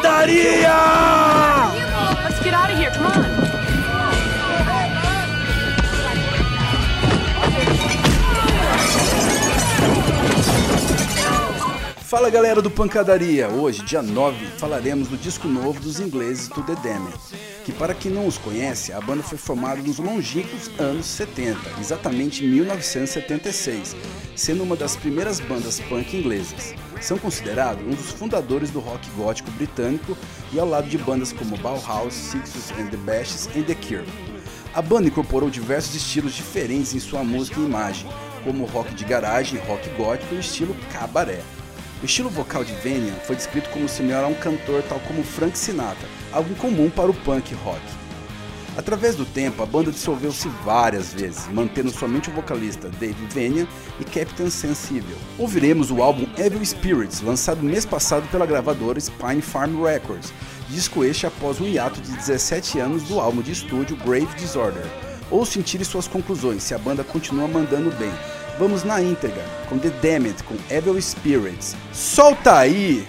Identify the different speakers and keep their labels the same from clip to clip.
Speaker 1: Pancadaria! Fala galera do Pancadaria! Hoje, dia 9, falaremos do disco novo dos ingleses do The Damned, que para quem não os conhece, a banda foi formada nos longínquos anos 70, exatamente em 1976, sendo uma das primeiras bandas punk inglesas. São considerados um dos fundadores do rock gótico britânico e ao lado de bandas como Bauhaus, Sixus and the Bashes e The Cure. A banda incorporou diversos estilos diferentes em sua música e imagem, como rock de garagem, rock gótico e estilo cabaré. O estilo vocal de Vanian foi descrito como similar a um cantor tal como Frank Sinatra, algo incomum para o punk rock. Através do tempo, a banda dissolveu-se várias vezes, mantendo somente o vocalista David Vanian e Captain Sensible. Ouviremos o álbum Evil Spirits, lançado mês passado pela gravadora Spine Farm Records, disco este após um hiato de 17 anos do álbum de estúdio Grave Disorder. Ou sentir suas conclusões se a banda continua mandando bem, Vamos na íntegra com The Damned com Evil Spirits. Solta aí!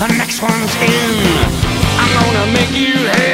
Speaker 2: the next one's in. I'm gonna make you hate.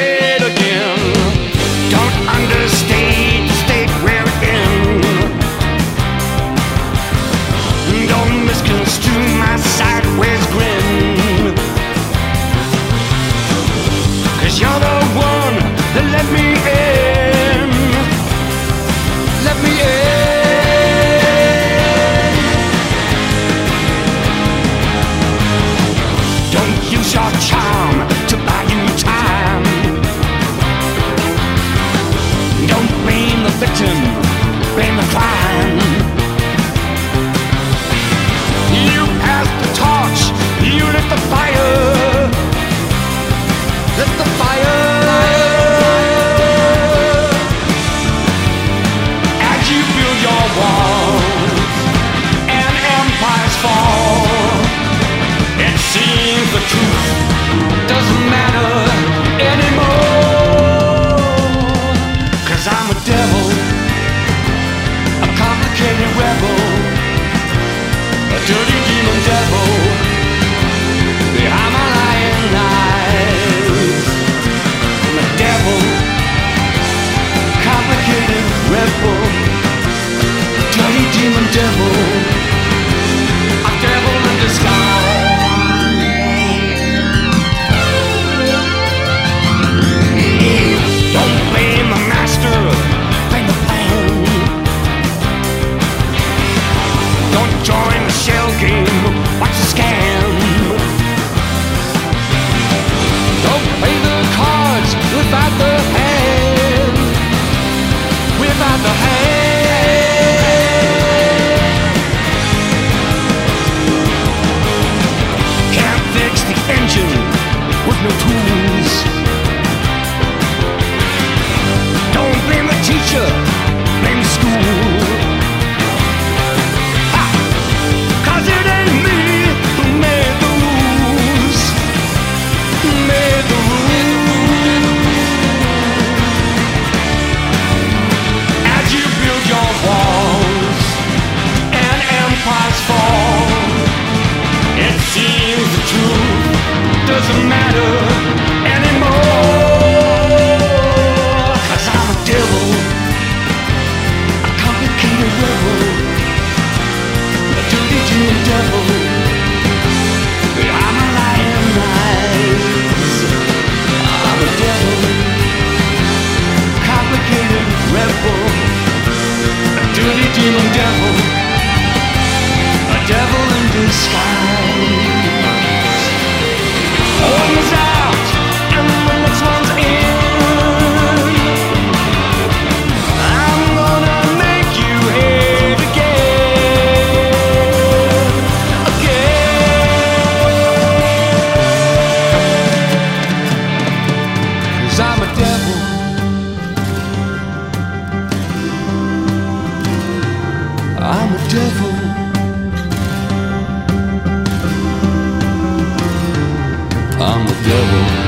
Speaker 2: devil.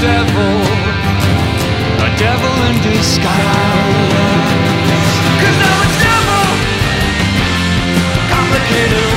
Speaker 2: devil, a devil in disguise. Cause I'm a devil, complicated.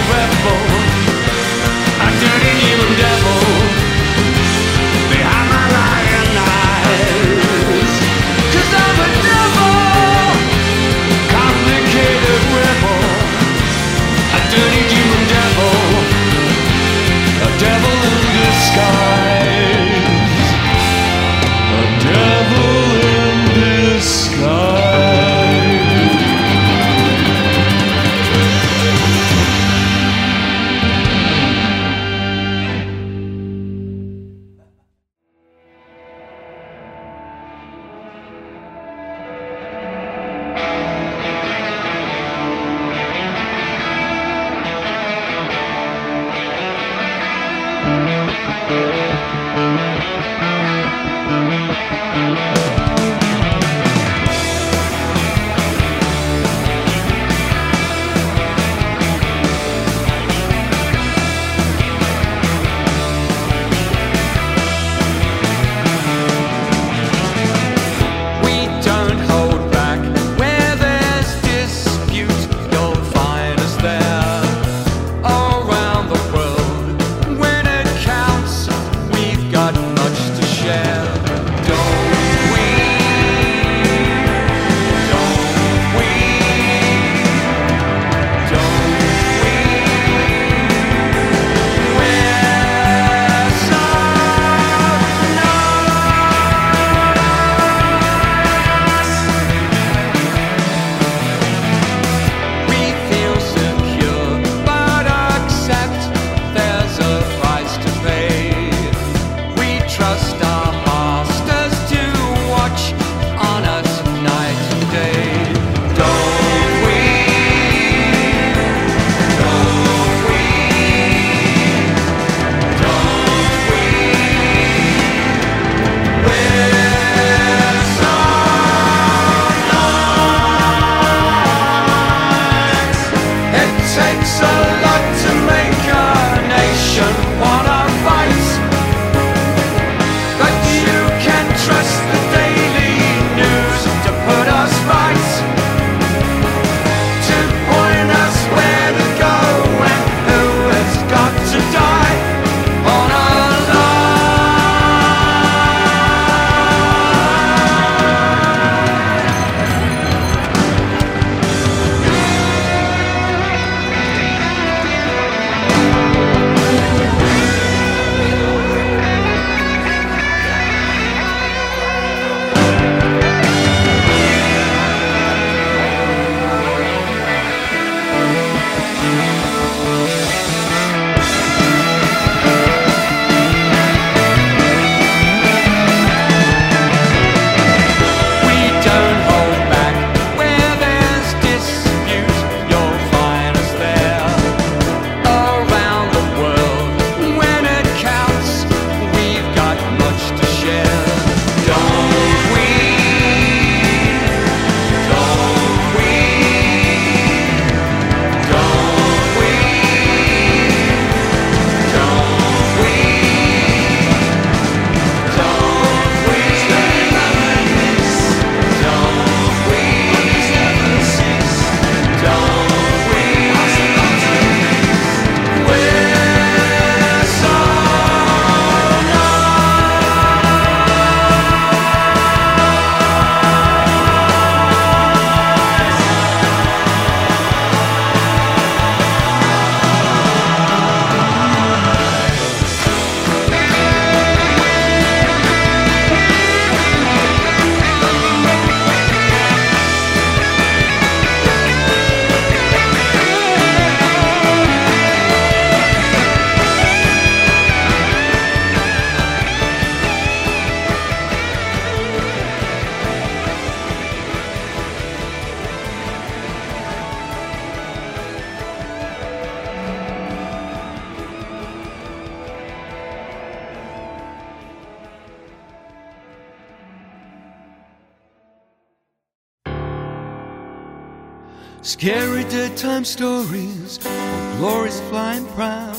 Speaker 2: Dead time stories of glories flying proud.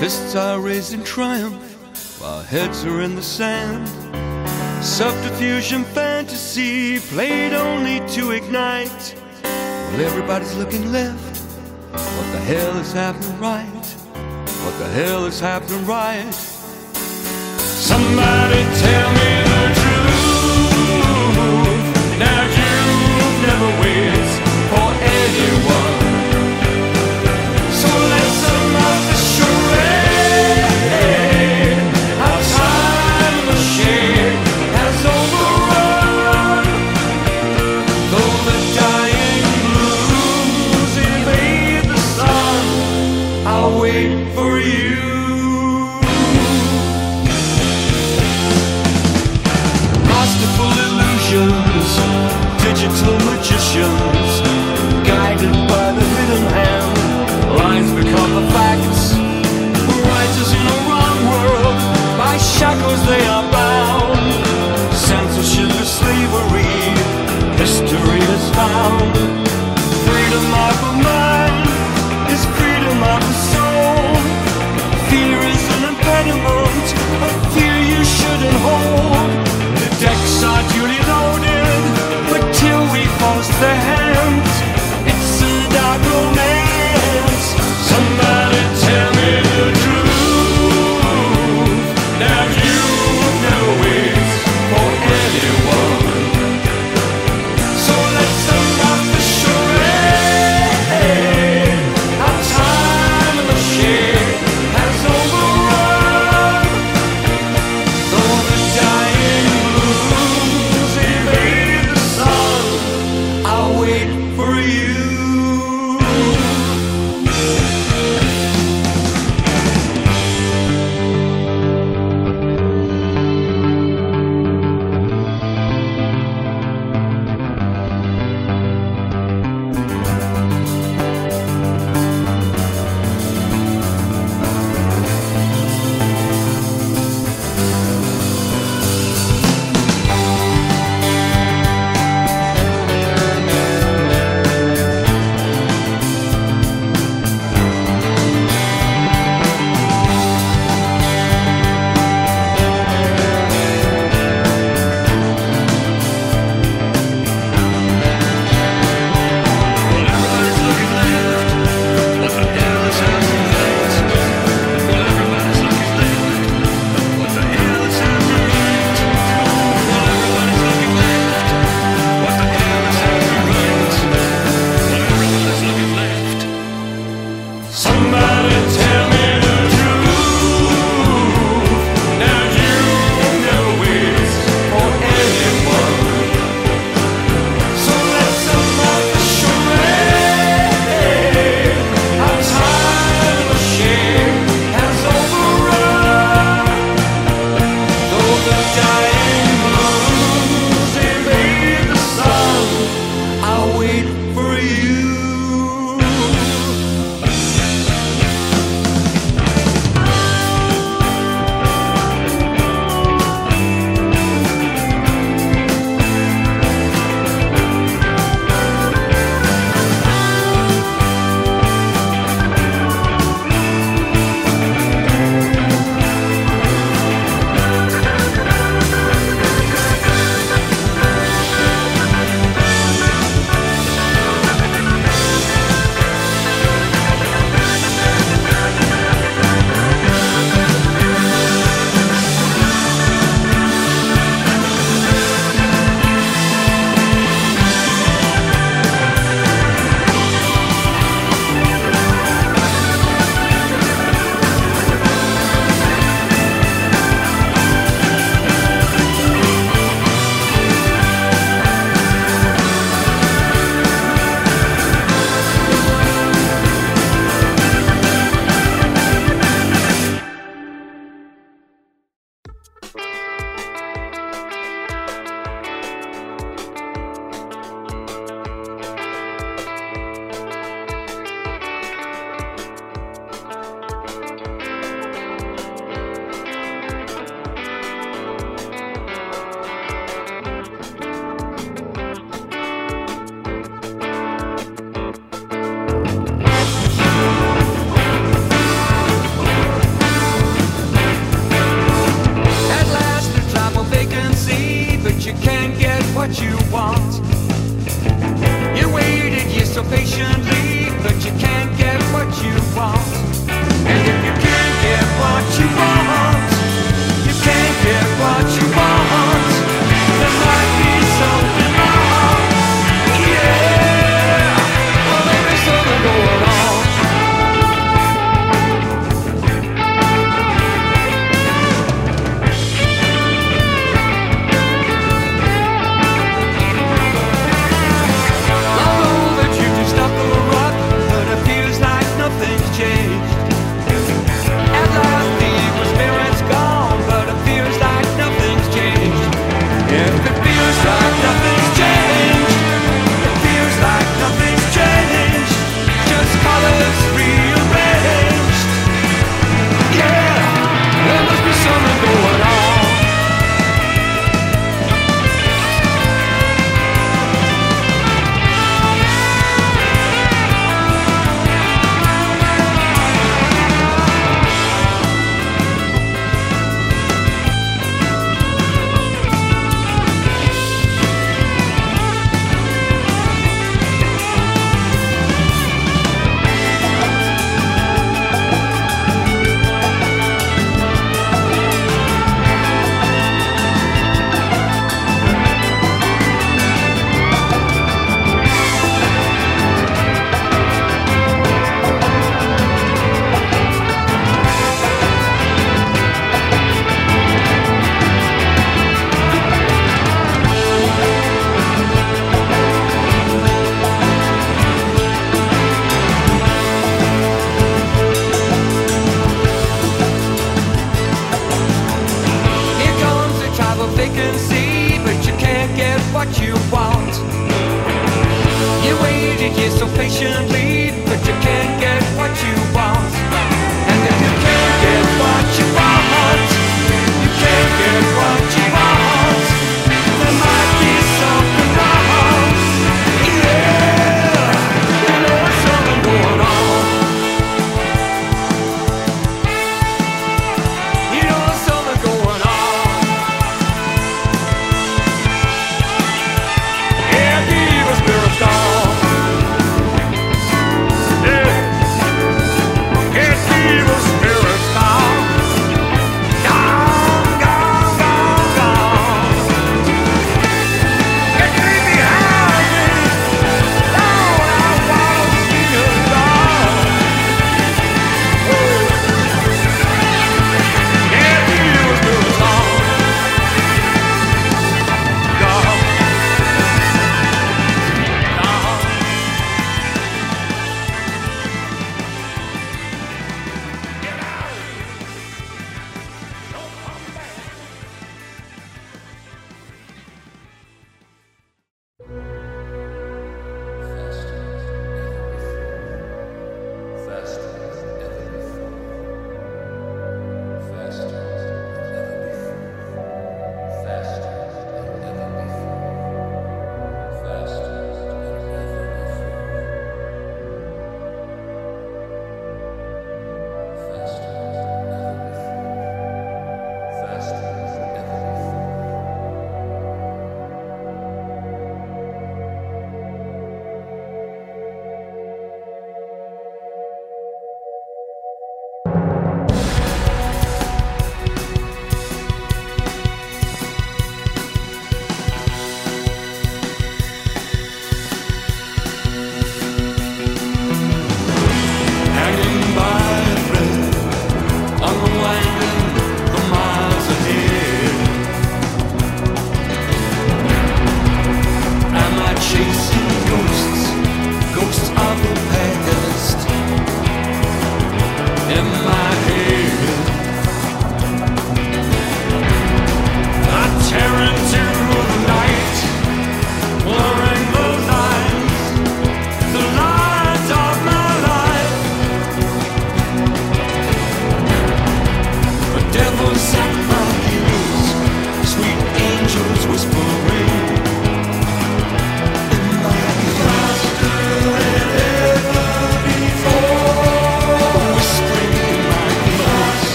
Speaker 2: Fists are raised in triumph while heads are in the sand. Subterfuge fantasy played only to ignite. While everybody's looking left, what the hell is happening right? What the hell is happening right? Somebody tell me the truth.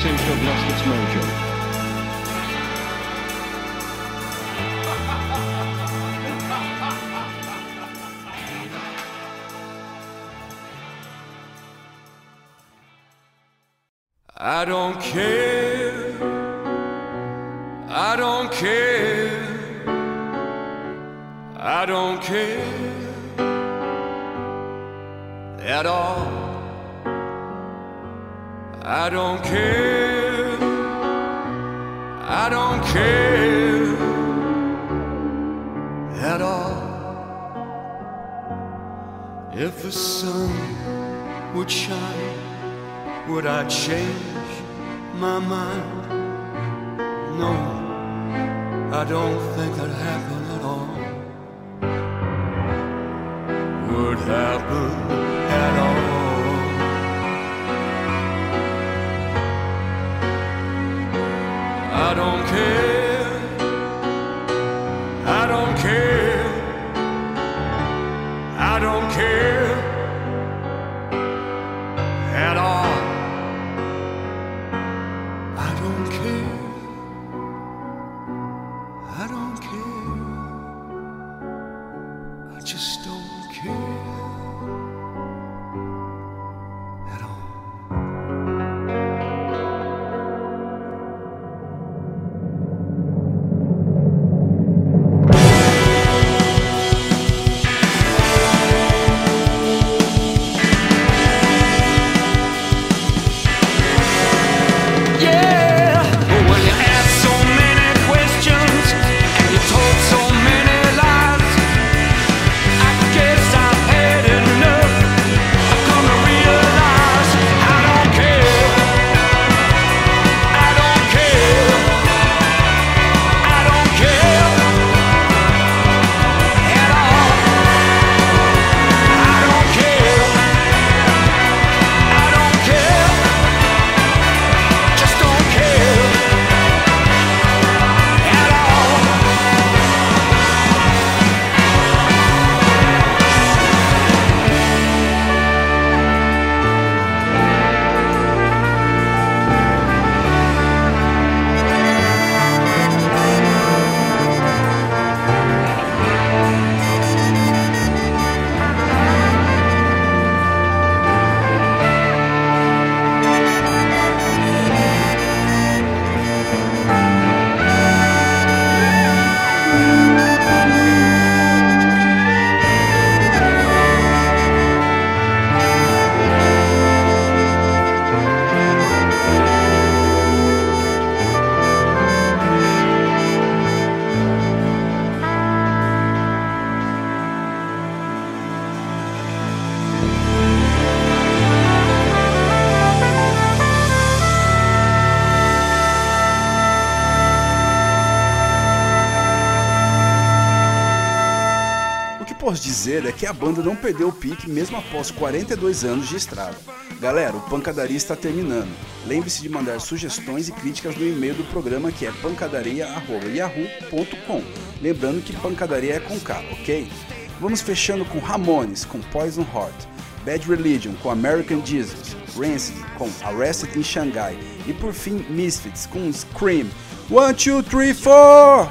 Speaker 3: Seems to
Speaker 4: have lost its mojo.
Speaker 2: I don't care. I don't care. I don't care at all. I don't care. Care at all. If the sun would shine, would I change my mind? No, I don't think that'd happen
Speaker 1: posso dizer é que a banda não perdeu o pique mesmo após 42 anos de estrada. Galera, o Pancadaria está terminando. Lembre-se de mandar sugestões e críticas no e-mail do programa que é pancadaria.yahoo.com. Lembrando que pancadaria é com K, ok? Vamos fechando com Ramones, com Poison Heart, Bad Religion, com American Jesus, Rancid, com Arrested in Shanghai e por fim Misfits, com Scream. One, two, three, four!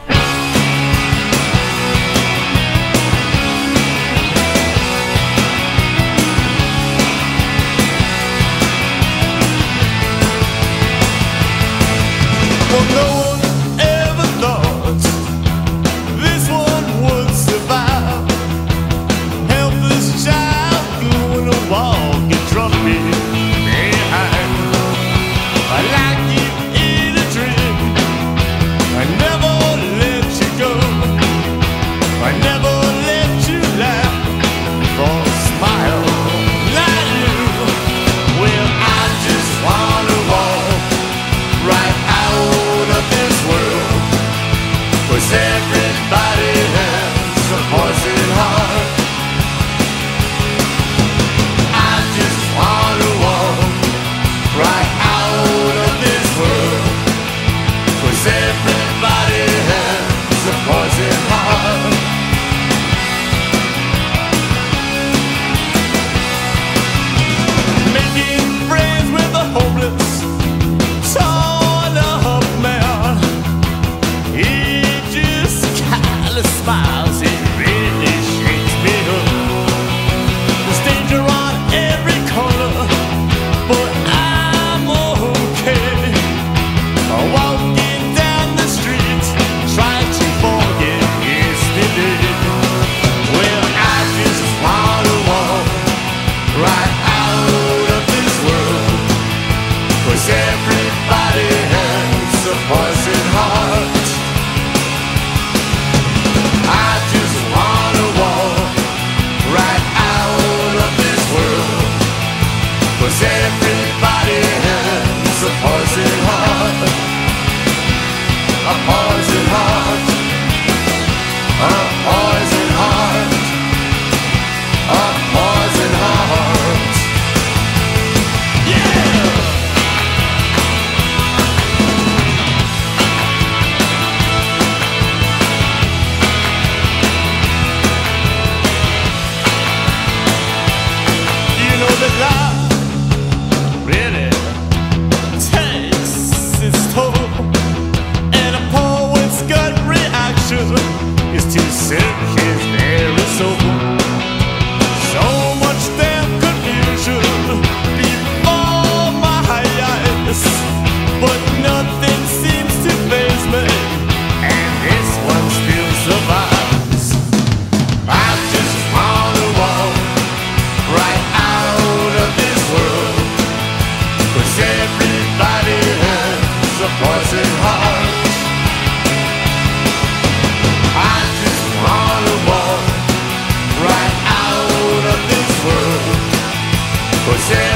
Speaker 5: Jose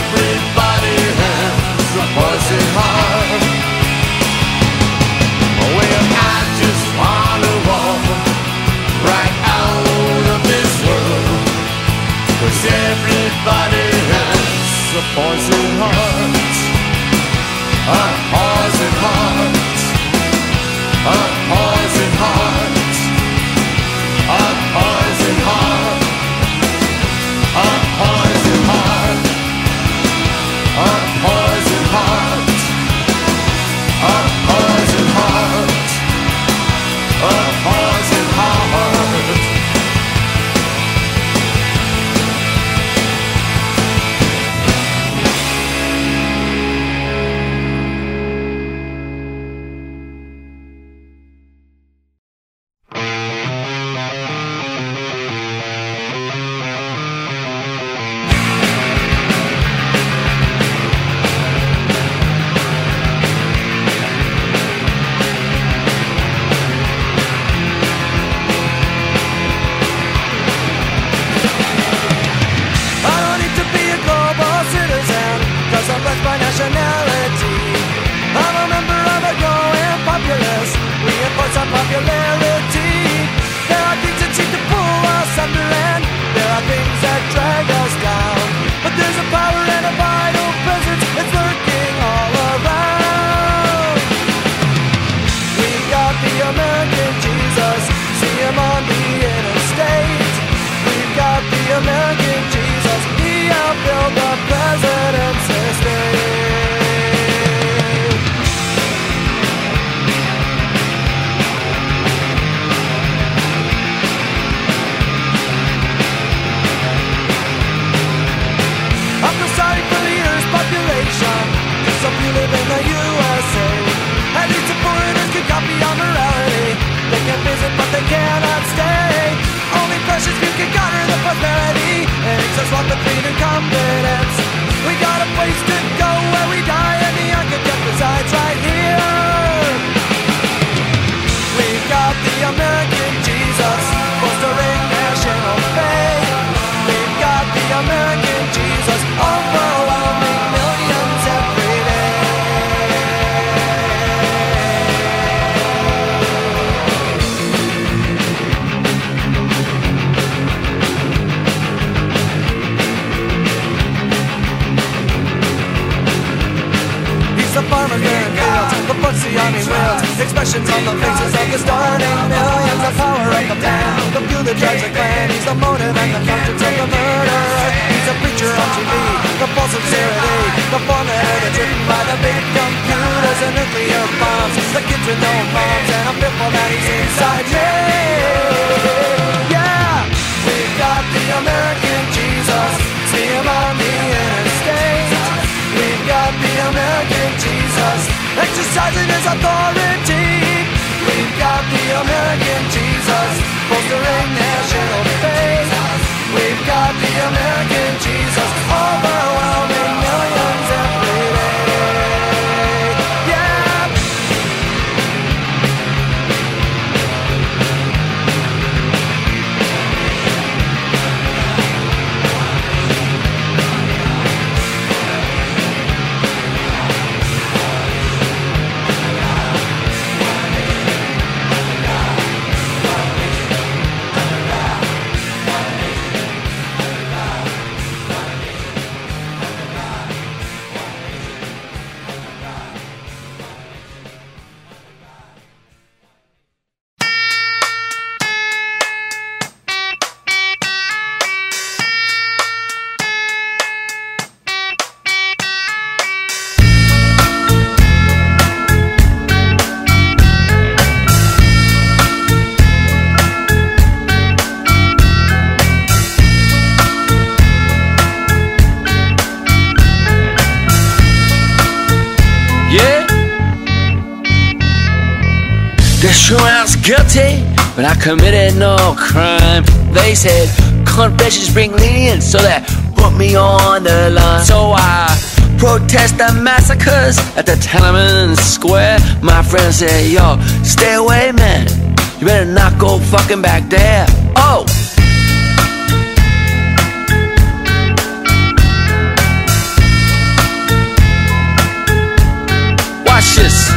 Speaker 5: I
Speaker 6: committed no crime, they said confessions bring lenience, so that put me on the line. So I protest the massacres at the Tiananmen Square. My friends said, yo, stay away, man. You better not go fucking back there. Oh! Watch this.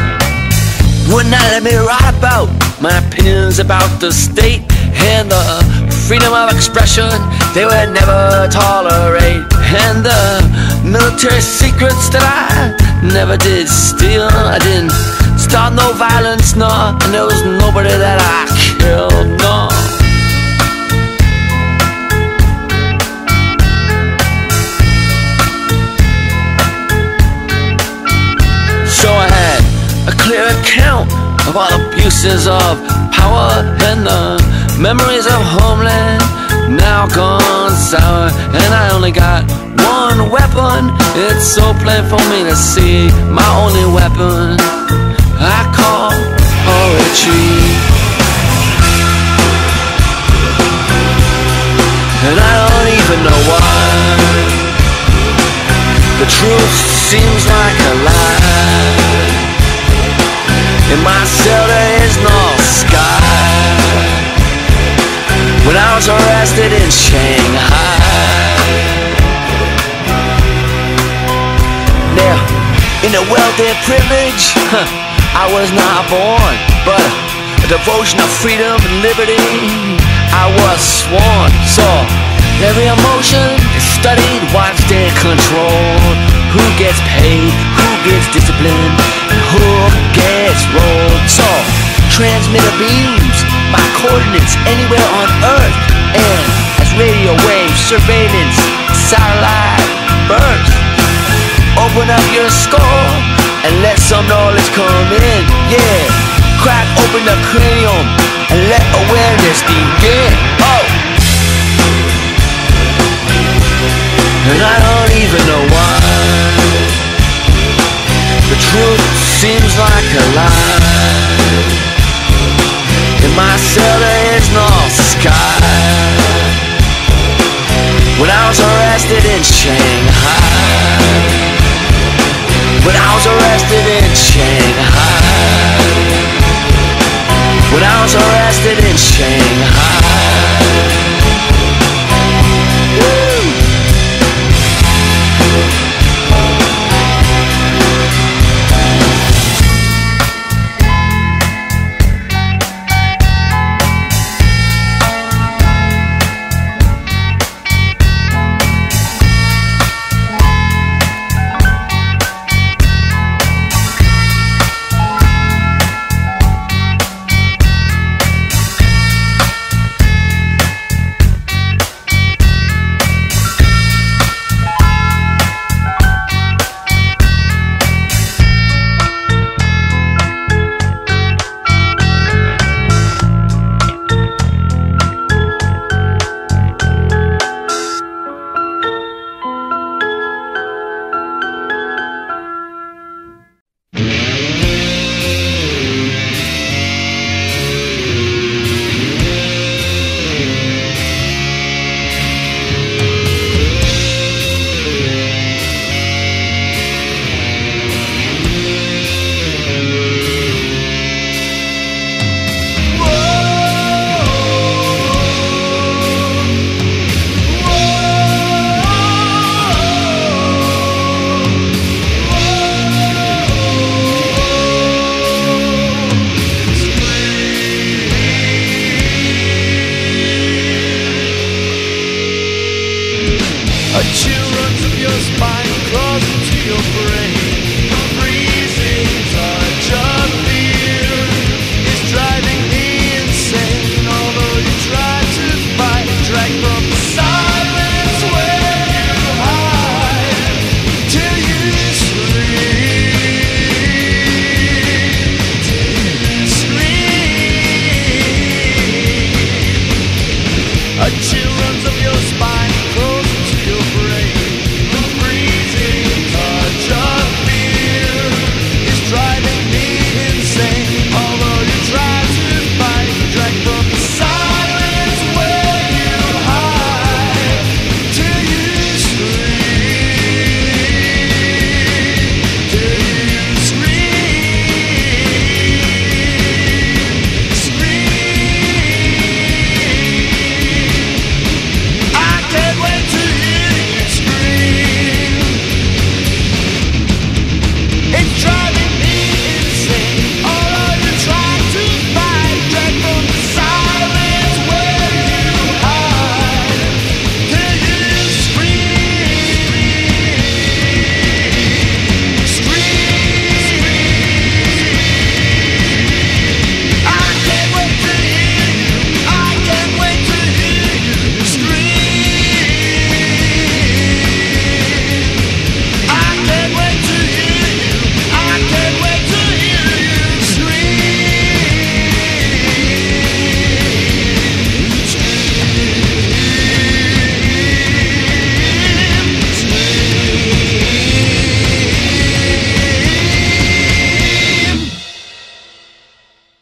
Speaker 6: Would not let me write about my opinions about the state and the freedom of expression they would never tolerate. And the military secrets that I never did steal. I didn't start no violence, nor, and there was nobody that I killed. of power and the memories of homeland now gone sour. And I only got one weapon. It's so plain for me to see. My only weapon I call poetry. and I don't even know why. The truth seems like a lie. In my cell there is no sky. When I was arrested in Shanghai. Now, in the wealth and privilege huh, I was not born But a devotion of freedom and liberty I was sworn. So, every emotion is studied, watched and controlled. Who gets paid, who gets disciplined? Who gets rolled. So transmitter beams my coordinates anywhere on Earth, and as radio waves, surveillance, satellite burst. Open up your skull and let some knowledge come in. Yeah, crack open the cranium and let awareness begin. Oh, and I don't even know. The truth seems like a lie. In my cell there is no sky. When I was arrested in Shanghai.